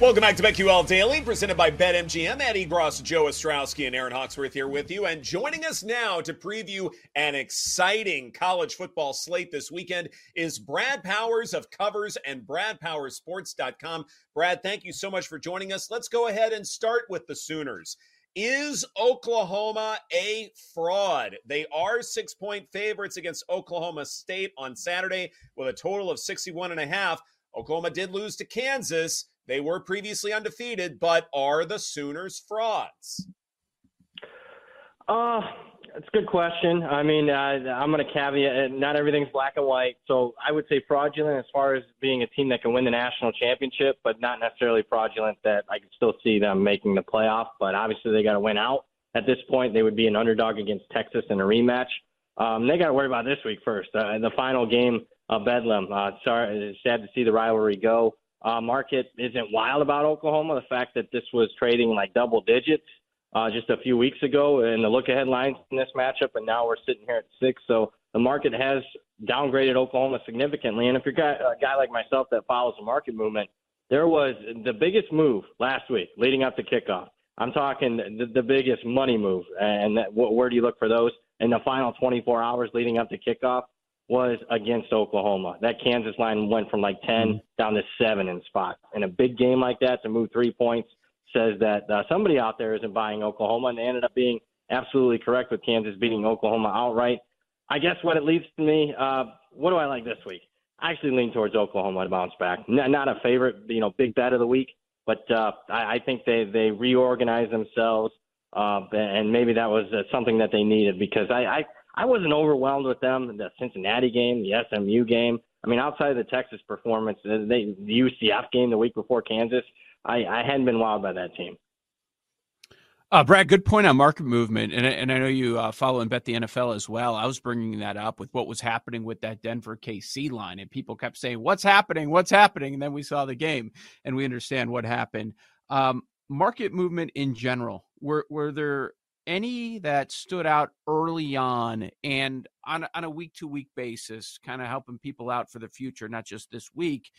Welcome back to BetQL Daily, presented by BetMGM. Eddie Gross, Joe Ostrowski, and Aaron Hawksworth here with you. And joining us now to preview an exciting college football slate this weekend is Brad Powers of Covers and BradPowerSports.com. Brad, thank you so much for joining us. Let's go ahead and start with the Sooners. Is Oklahoma a fraud? They are six point favorites against Oklahoma State on Saturday with a total of 61 and a half. Oklahoma did lose to Kansas. They were previously undefeated, but are the Sooners frauds? Uh, it's a good question. I mean, uh, I'm going to caveat not everything's black and white. So I would say fraudulent as far as being a team that can win the national championship, but not necessarily fraudulent that I could still see them making the playoff. But obviously, they got to win out. At this point, they would be an underdog against Texas in a rematch. Um, they got to worry about this week first. Uh, the final game of Bedlam. Uh, sorry, sad to see the rivalry go. Uh, market isn't wild about Oklahoma. The fact that this was trading like double digits uh, just a few weeks ago in the look ahead lines in this matchup, and now we're sitting here at six. So the market has downgraded Oklahoma significantly. And if you're a guy like myself that follows the market movement, there was the biggest move last week leading up to kickoff. I'm talking the, the biggest money move. And that, where do you look for those? In the final 24 hours leading up to kickoff, was against Oklahoma. That Kansas line went from like 10 mm-hmm. down to seven in spot. In a big game like that, to move three points says that uh, somebody out there isn't buying Oklahoma, and they ended up being absolutely correct with Kansas beating Oklahoma outright. I guess what it leads to me, uh, what do I like this week? I actually lean towards Oklahoma to bounce back. N- not a favorite, you know, big bet of the week, but uh, I-, I think they they reorganize themselves, uh, and maybe that was uh, something that they needed because I, I I wasn't overwhelmed with them. The Cincinnati game, the SMU game. I mean, outside of the Texas performance, the UCF game the week before Kansas, I, I hadn't been wowed by that team. Uh, Brad, good point on market movement, and and I know you uh, follow and bet the NFL as well. I was bringing that up with what was happening with that Denver KC line, and people kept saying, "What's happening? What's happening?" And then we saw the game, and we understand what happened. Um, market movement in general, were were there any that stood out early on and on, on a week to week basis, kind of helping people out for the future, not just this week?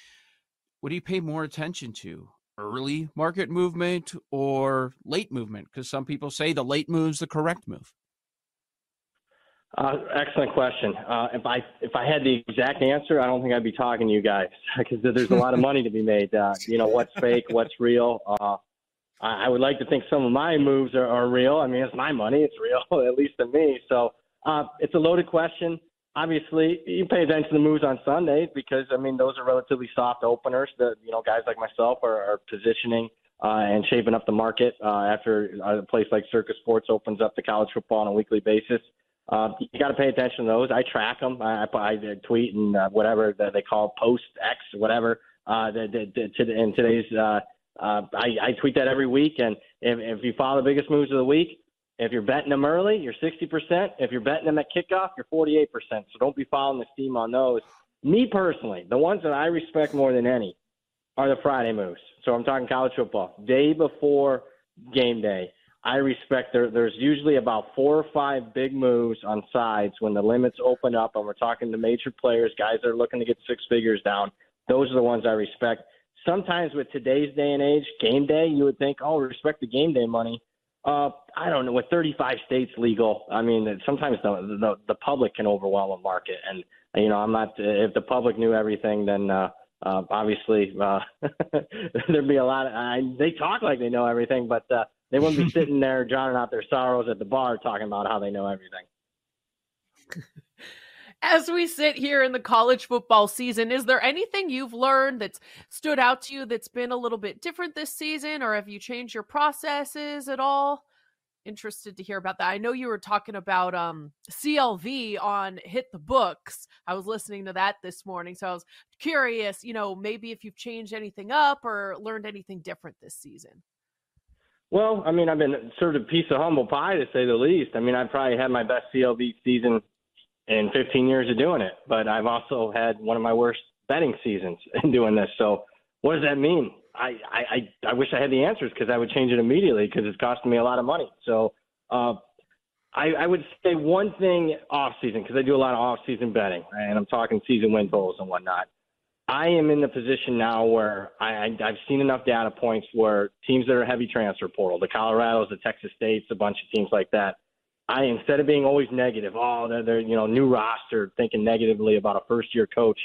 What do you pay more attention to? Early market movement or late movement? Because some people say the late move's the correct move. Uh, excellent question. Uh, if I if I had the exact answer, I don't think I'd be talking to you guys because there's a lot of money to be made. Uh, you know what's fake, what's real. Uh, I would like to think some of my moves are, are real. I mean, it's my money; it's real, at least to me. So uh, it's a loaded question. Obviously, you pay attention to the moves on Sunday because I mean those are relatively soft openers. That you know guys like myself are, are positioning uh, and shaping up the market uh, after a place like Circa Sports opens up the college football on a weekly basis. Uh, you got to pay attention to those. I track them. I, I, I tweet and uh, whatever that they call post X, whatever. Uh, the, the, the, in today's uh, uh, I, I tweet that every week, and if, if you follow the biggest moves of the week, if you're betting them early, you're 60%. If you're betting them at kickoff, you're 48%. So don't be following the steam on those. Me personally, the ones that I respect more than any are the Friday moves. So I'm talking college football. Day before game day, I respect there. There's usually about four or five big moves on sides when the limits open up, and we're talking to major players, guys that are looking to get six figures down. Those are the ones I respect sometimes with today's day and age, game day, you would think, oh, respect the game day money. Uh, I don't know. With 35 states legal, I mean, sometimes the the, the public can overwhelm a market, and you know, I'm not. If the public knew everything, then uh, uh, obviously uh, there'd be a lot. Of, I, they talk like they know everything, but uh, they wouldn't be sitting there drowning out their sorrows at the bar talking about how they know everything. As we sit here in the college football season, is there anything you've learned that's stood out to you that's been a little bit different this season, or have you changed your processes at all? Interested to hear about that. I know you were talking about um, CLV on Hit the Books. I was listening to that this morning, so I was curious, you know, maybe if you've changed anything up or learned anything different this season. Well, I mean, I've been sort of a piece of humble pie to say the least. I mean, I probably had my best CLV season in 15 years of doing it, but I've also had one of my worst betting seasons in doing this. So, what does that mean? I I I wish I had the answers because I would change it immediately because it's costing me a lot of money. So, uh, I, I would say one thing off season because I do a lot of off season betting, and I'm talking season win totals and whatnot. I am in the position now where I, I, I've seen enough data points where teams that are heavy transfer portal, the Colorados, the Texas States, a bunch of teams like that, I instead of being always negative, oh, they're, they're you know new roster, thinking negatively about a first year coach.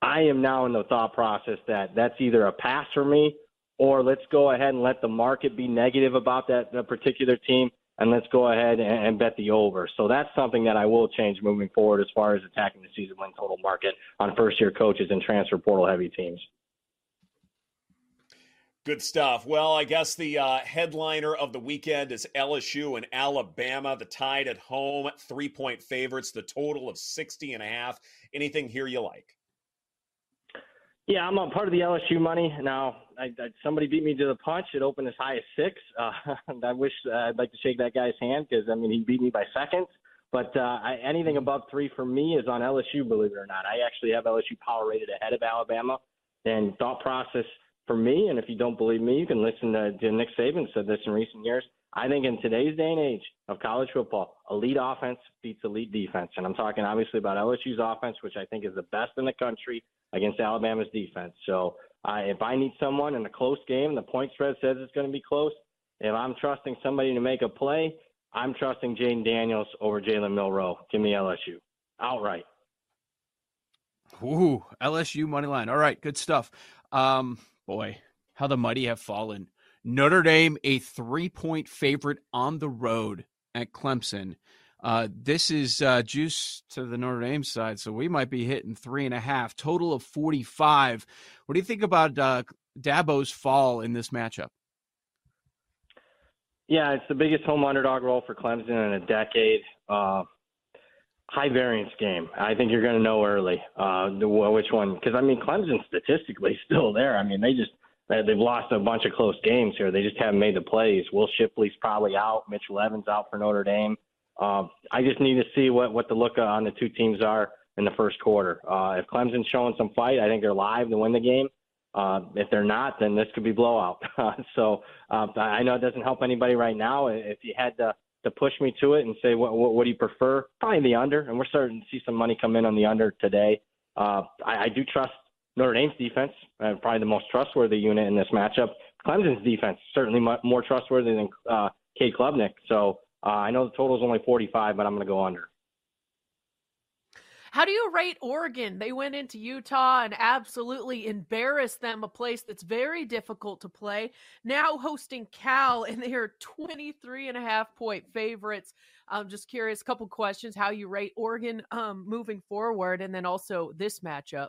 I am now in the thought process that that's either a pass for me, or let's go ahead and let the market be negative about that, that particular team, and let's go ahead and, and bet the over. So that's something that I will change moving forward as far as attacking the season win total market on first year coaches and transfer portal heavy teams. Good stuff. Well, I guess the uh, headliner of the weekend is LSU and Alabama. The Tide at home, three point favorites, the total of 60 and a half. Anything here you like? Yeah, I'm a part of the LSU money. Now, I, I, somebody beat me to the punch. It opened as high as six. Uh, I wish uh, I'd like to shake that guy's hand because, I mean, he beat me by seconds. But uh, I, anything above three for me is on LSU, believe it or not. I actually have LSU power rated ahead of Alabama. And thought process – for me, and if you don't believe me, you can listen to, to Nick Saban said this in recent years. I think in today's day and age of college football, elite offense beats elite defense. And I'm talking obviously about LSU's offense, which I think is the best in the country against Alabama's defense. So uh, if I need someone in a close game, the point spread says it's going to be close. If I'm trusting somebody to make a play, I'm trusting Jayden Daniels over Jalen Milroe. Give me LSU outright. Ooh, LSU money line. All right, good stuff. Um, boy, how the mighty have fallen. Notre Dame, a three point favorite on the road at Clemson. Uh, this is uh, juice to the Notre Dame side, so we might be hitting three and a half, total of 45. What do you think about uh, Dabo's fall in this matchup? Yeah, it's the biggest home underdog role for Clemson in a decade. Uh, high variance game. I think you're going to know early uh, which one, because I mean Clemson statistically still there. I mean they just they've lost a bunch of close games here. They just haven't made the plays. Will Shipley's probably out. Mitchell Evans out for Notre Dame. Uh, I just need to see what what the look on the two teams are in the first quarter. Uh, if Clemson's showing some fight, I think they're live to win the game. Uh, if they're not, then this could be blowout. so uh, I know it doesn't help anybody right now. If you had to to push me to it and say what, what, what do you prefer? Probably the under, and we're starting to see some money come in on the under today. Uh, I, I do trust Notre Dame's defense, uh, probably the most trustworthy unit in this matchup. Clemson's defense certainly more trustworthy than uh, Cade Klubnik. So uh, I know the total is only 45, but I'm going to go under. How do you rate Oregon? They went into Utah and absolutely embarrassed them, a place that's very difficult to play. Now hosting Cal, and they are 23 and a half point favorites. I'm just curious, a couple questions how you rate Oregon um, moving forward, and then also this matchup.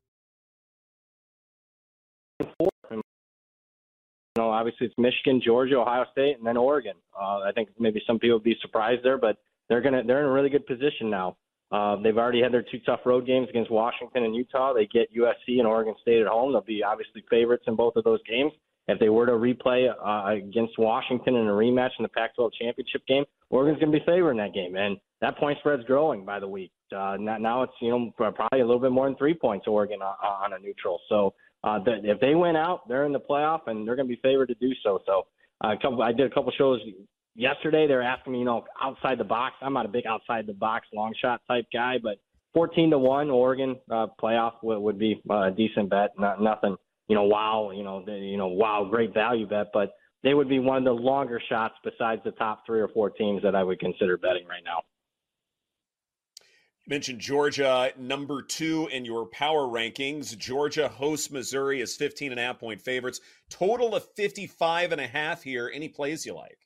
four. You know, obviously it's Michigan, Georgia, Ohio State, and then Oregon. Uh, I think maybe some people would be surprised there, but they're gonna they're in a really good position now. Uh, they've already had their two tough road games against Washington and Utah. They get USC and Oregon State at home. They'll be obviously favorites in both of those games. If they were to replay uh, against Washington in a rematch in the Pac-12 championship game, Oregon's going to be favored in that game, and that point spread's growing by the week. Uh, now it's you know probably a little bit more than three points Oregon on, on a neutral. So uh, that if they win out, they're in the playoff and they're going to be favored to do so. So uh, a couple, I did a couple shows yesterday they're asking me, you know, outside the box. I'm not a big outside the box long shot type guy, but 14 to one Oregon uh, playoff would, would be a decent bet. Not nothing, you know, wow, you know, the, you know, wow, great value bet, but they would be one of the longer shots besides the top three or four teams that I would consider betting right now. Mentioned Georgia number two in your power rankings. Georgia hosts Missouri as 15 and a half point favorites. Total of 55 and a half here. Any plays you like?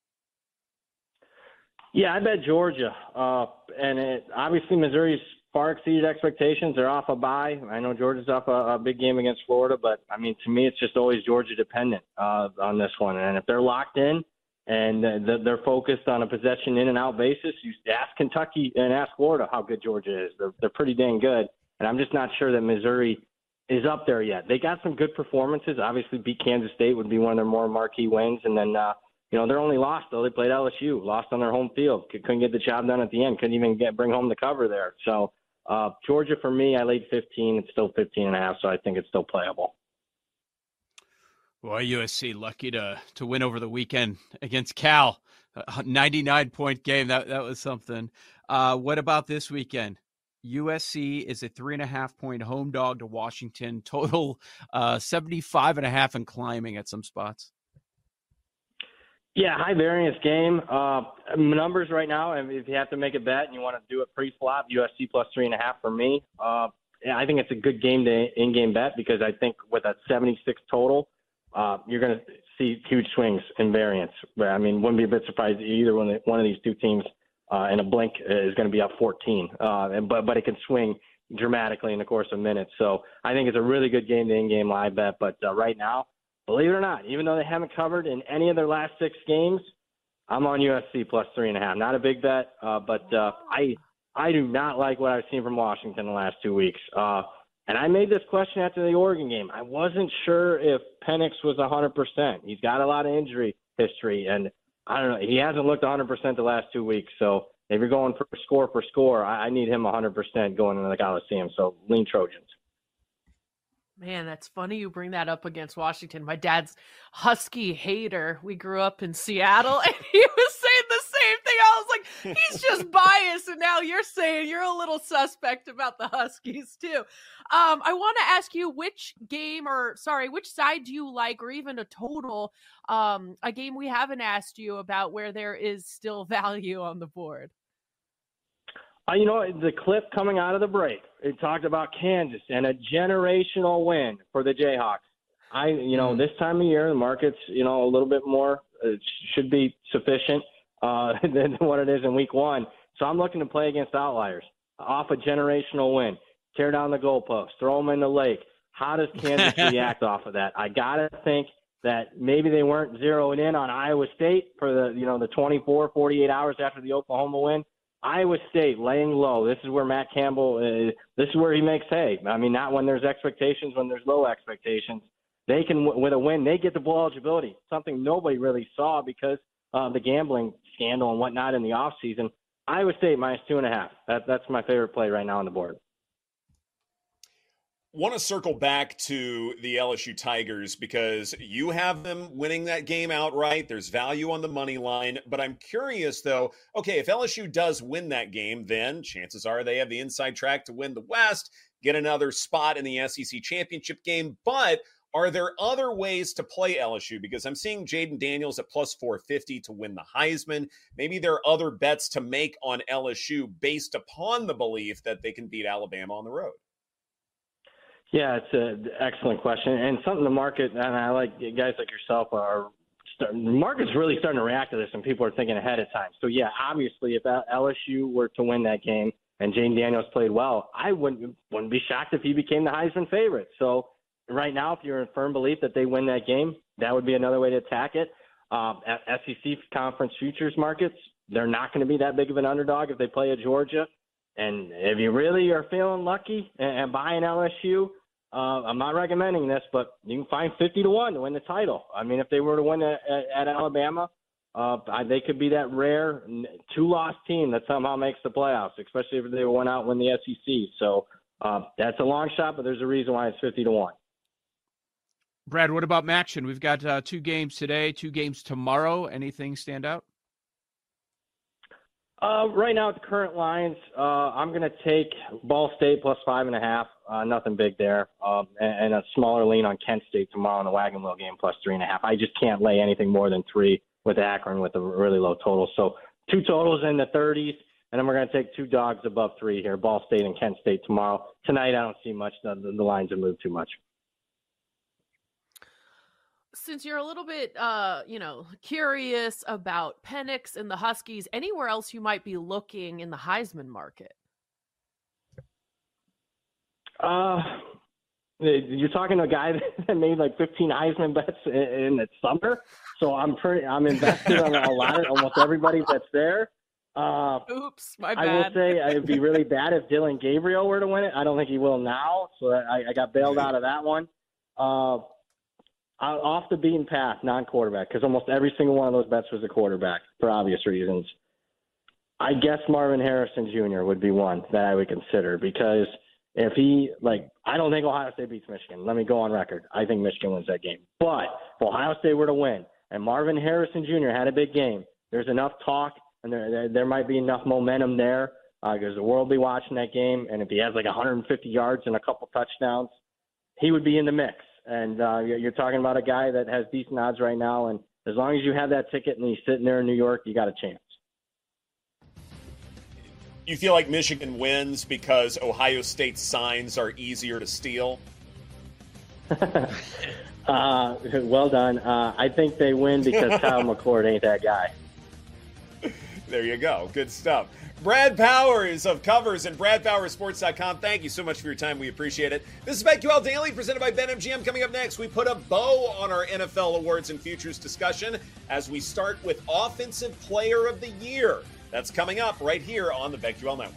Yeah, I bet Georgia. Uh, and it, obviously Missouri's far exceeded expectations. They're off a bye. I know Georgia's off a, a big game against Florida, but I mean, to me, it's just always Georgia dependent uh, on this one. And if they're locked in, and they're focused on a possession in and out basis. You ask Kentucky and ask Florida how good Georgia is. They're they're pretty dang good, and I'm just not sure that Missouri is up there yet. They got some good performances. Obviously, beat Kansas State would be one of their more marquee wins, and then uh, you know they're only lost though. They played LSU, lost on their home field, couldn't get the job done at the end, couldn't even get bring home the cover there. So uh, Georgia for me, I laid 15. It's still 15 and a half, so I think it's still playable. Boy, USC lucky to to win over the weekend against Cal. A 99 point game. That that was something. Uh, what about this weekend? USC is a three and a half point home dog to Washington. Total uh, 75 and a half and climbing at some spots. Yeah, high variance game. Uh, numbers right now, if you have to make a bet and you want to do it pre-flop, USC plus three and a half for me. Uh, I think it's a good game to in-game bet because I think with a 76 total, uh, you're going to see huge swings in variance. But I mean, wouldn't be a bit surprised either one one of these two teams uh, in a blink is going to be up 14. Uh, and, but but it can swing dramatically in the course of minutes. So I think it's a really good game to in-game live bet. But uh, right now, believe it or not, even though they haven't covered in any of their last six games, I'm on USC plus three and a half. Not a big bet, uh, but uh, I I do not like what I've seen from Washington the last two weeks. Uh, and I made this question after the Oregon game. I wasn't sure if Penix was 100%. He's got a lot of injury history, and I don't know. He hasn't looked 100% the last two weeks. So if you're going for score for score, I, I need him 100% going into the Coliseum. So lean Trojans. Man, that's funny you bring that up against Washington. My dad's Husky hater. We grew up in Seattle, and he was saying the same thing. I was like, he's just biased, and now you're saying you're a little suspect about the Huskies too. Um, I want to ask you which game, or sorry, which side do you like, or even a total, um, a game we haven't asked you about where there is still value on the board. Uh, you know, the clip coming out of the break, it talked about Kansas and a generational win for the Jayhawks. I, you know, mm. this time of year, the market's, you know, a little bit more, it should be sufficient uh, than what it is in week one. So I'm looking to play against outliers off a generational win. Tear down the goalpost, throw them in the lake. How does Kansas react off of that? I got to think that maybe they weren't zeroing in on Iowa State for the, you know, the 24, 48 hours after the Oklahoma win Iowa State laying low. This is where Matt Campbell. Uh, this is where he makes hay. I mean, not when there's expectations, when there's low expectations. They can, with a win, they get the bowl eligibility. Something nobody really saw because of the gambling scandal and whatnot in the off season. Iowa State minus two and a half. That, that's my favorite play right now on the board want to circle back to the LSU Tigers because you have them winning that game outright. There's value on the money line, but I'm curious though. Okay, if LSU does win that game, then chances are they have the inside track to win the West, get another spot in the SEC championship game. But are there other ways to play LSU? Because I'm seeing Jayden Daniels at plus 450 to win the Heisman. Maybe there are other bets to make on LSU based upon the belief that they can beat Alabama on the road. Yeah, it's an excellent question and something the market and I like guys like yourself are. Market's really starting to react to this, and people are thinking ahead of time. So yeah, obviously, if LSU were to win that game and Jayden Daniels played well, I wouldn't wouldn't be shocked if he became the Heisman favorite. So right now, if you're in firm belief that they win that game, that would be another way to attack it. Um, at SEC conference futures markets, they're not going to be that big of an underdog if they play at Georgia. And if you really are feeling lucky and, and buying LSU, uh, I'm not recommending this, but you can find 50 to 1 to win the title. I mean, if they were to win at, at, Alabama, uh, they could be that rare two loss team that somehow makes the playoffs, especially if they went out and win the SEC. So uh, that's a long shot, but there's a reason why it's 50 to 1. Brad, what about MACtion? We've got uh, two games today, two games tomorrow. Anything stand out? Uh, right now, at the current lines, uh, I'm going to take Ball State plus five and a half. Uh, nothing big there. Um, and, and a smaller lean on Kent State tomorrow in the Wagon Wheel game plus three and a half. I just can't lay anything more than three with Akron with a really low total. So two totals in the 30s, and then we're going to take two dogs above three here Ball State and Kent State tomorrow. Tonight, I don't see much. The, the lines have moved too much since you're a little bit uh you know curious about Penix and the Huskies, anywhere else you might be looking in the Heisman market? Uh you're talking to a guy that made like 15 Heisman bets in, in the summer, so I'm pretty I'm invested on a lot of almost everybody that's there. Uh, Oops, my bad. I will say it'd be really bad if Dillon Gabriel were to win it. I don't think he will now, so I, I got bailed out of that one. Uh, off the beaten path, non-quarterback, because almost every single one of those bets was a quarterback for obvious reasons. I guess Marvin Harrison Jr. would be one that I would consider because if he like, I don't think Ohio State beats Michigan. Let me go on record. I think Michigan wins that game. But if Ohio State were to win and Marvin Harrison Jr. had a big game, there's enough talk and there there, there might be enough momentum there because uh, the world will be watching that game. And if he has like 150 yards and a couple touchdowns, he would be in the mix. And uh, you're talking about a guy that has decent odds right now. And as long as you have that ticket and he's sitting there in New York, you got a chance. You feel like Michigan wins because Ohio State signs are easier to steal? uh, well done. Uh, I think they win because Kyle McCord ain't that guy. There you go. Good stuff. Brad Powers of Covers and BradPowerSports.com. Thank you so much for your time. We appreciate it. This is BetQL Daily presented by BetMGM. Coming up next, we put a bow on our NFL awards and futures discussion as we start with Offensive Player of the Year. That's coming up right here on the BetQL Network.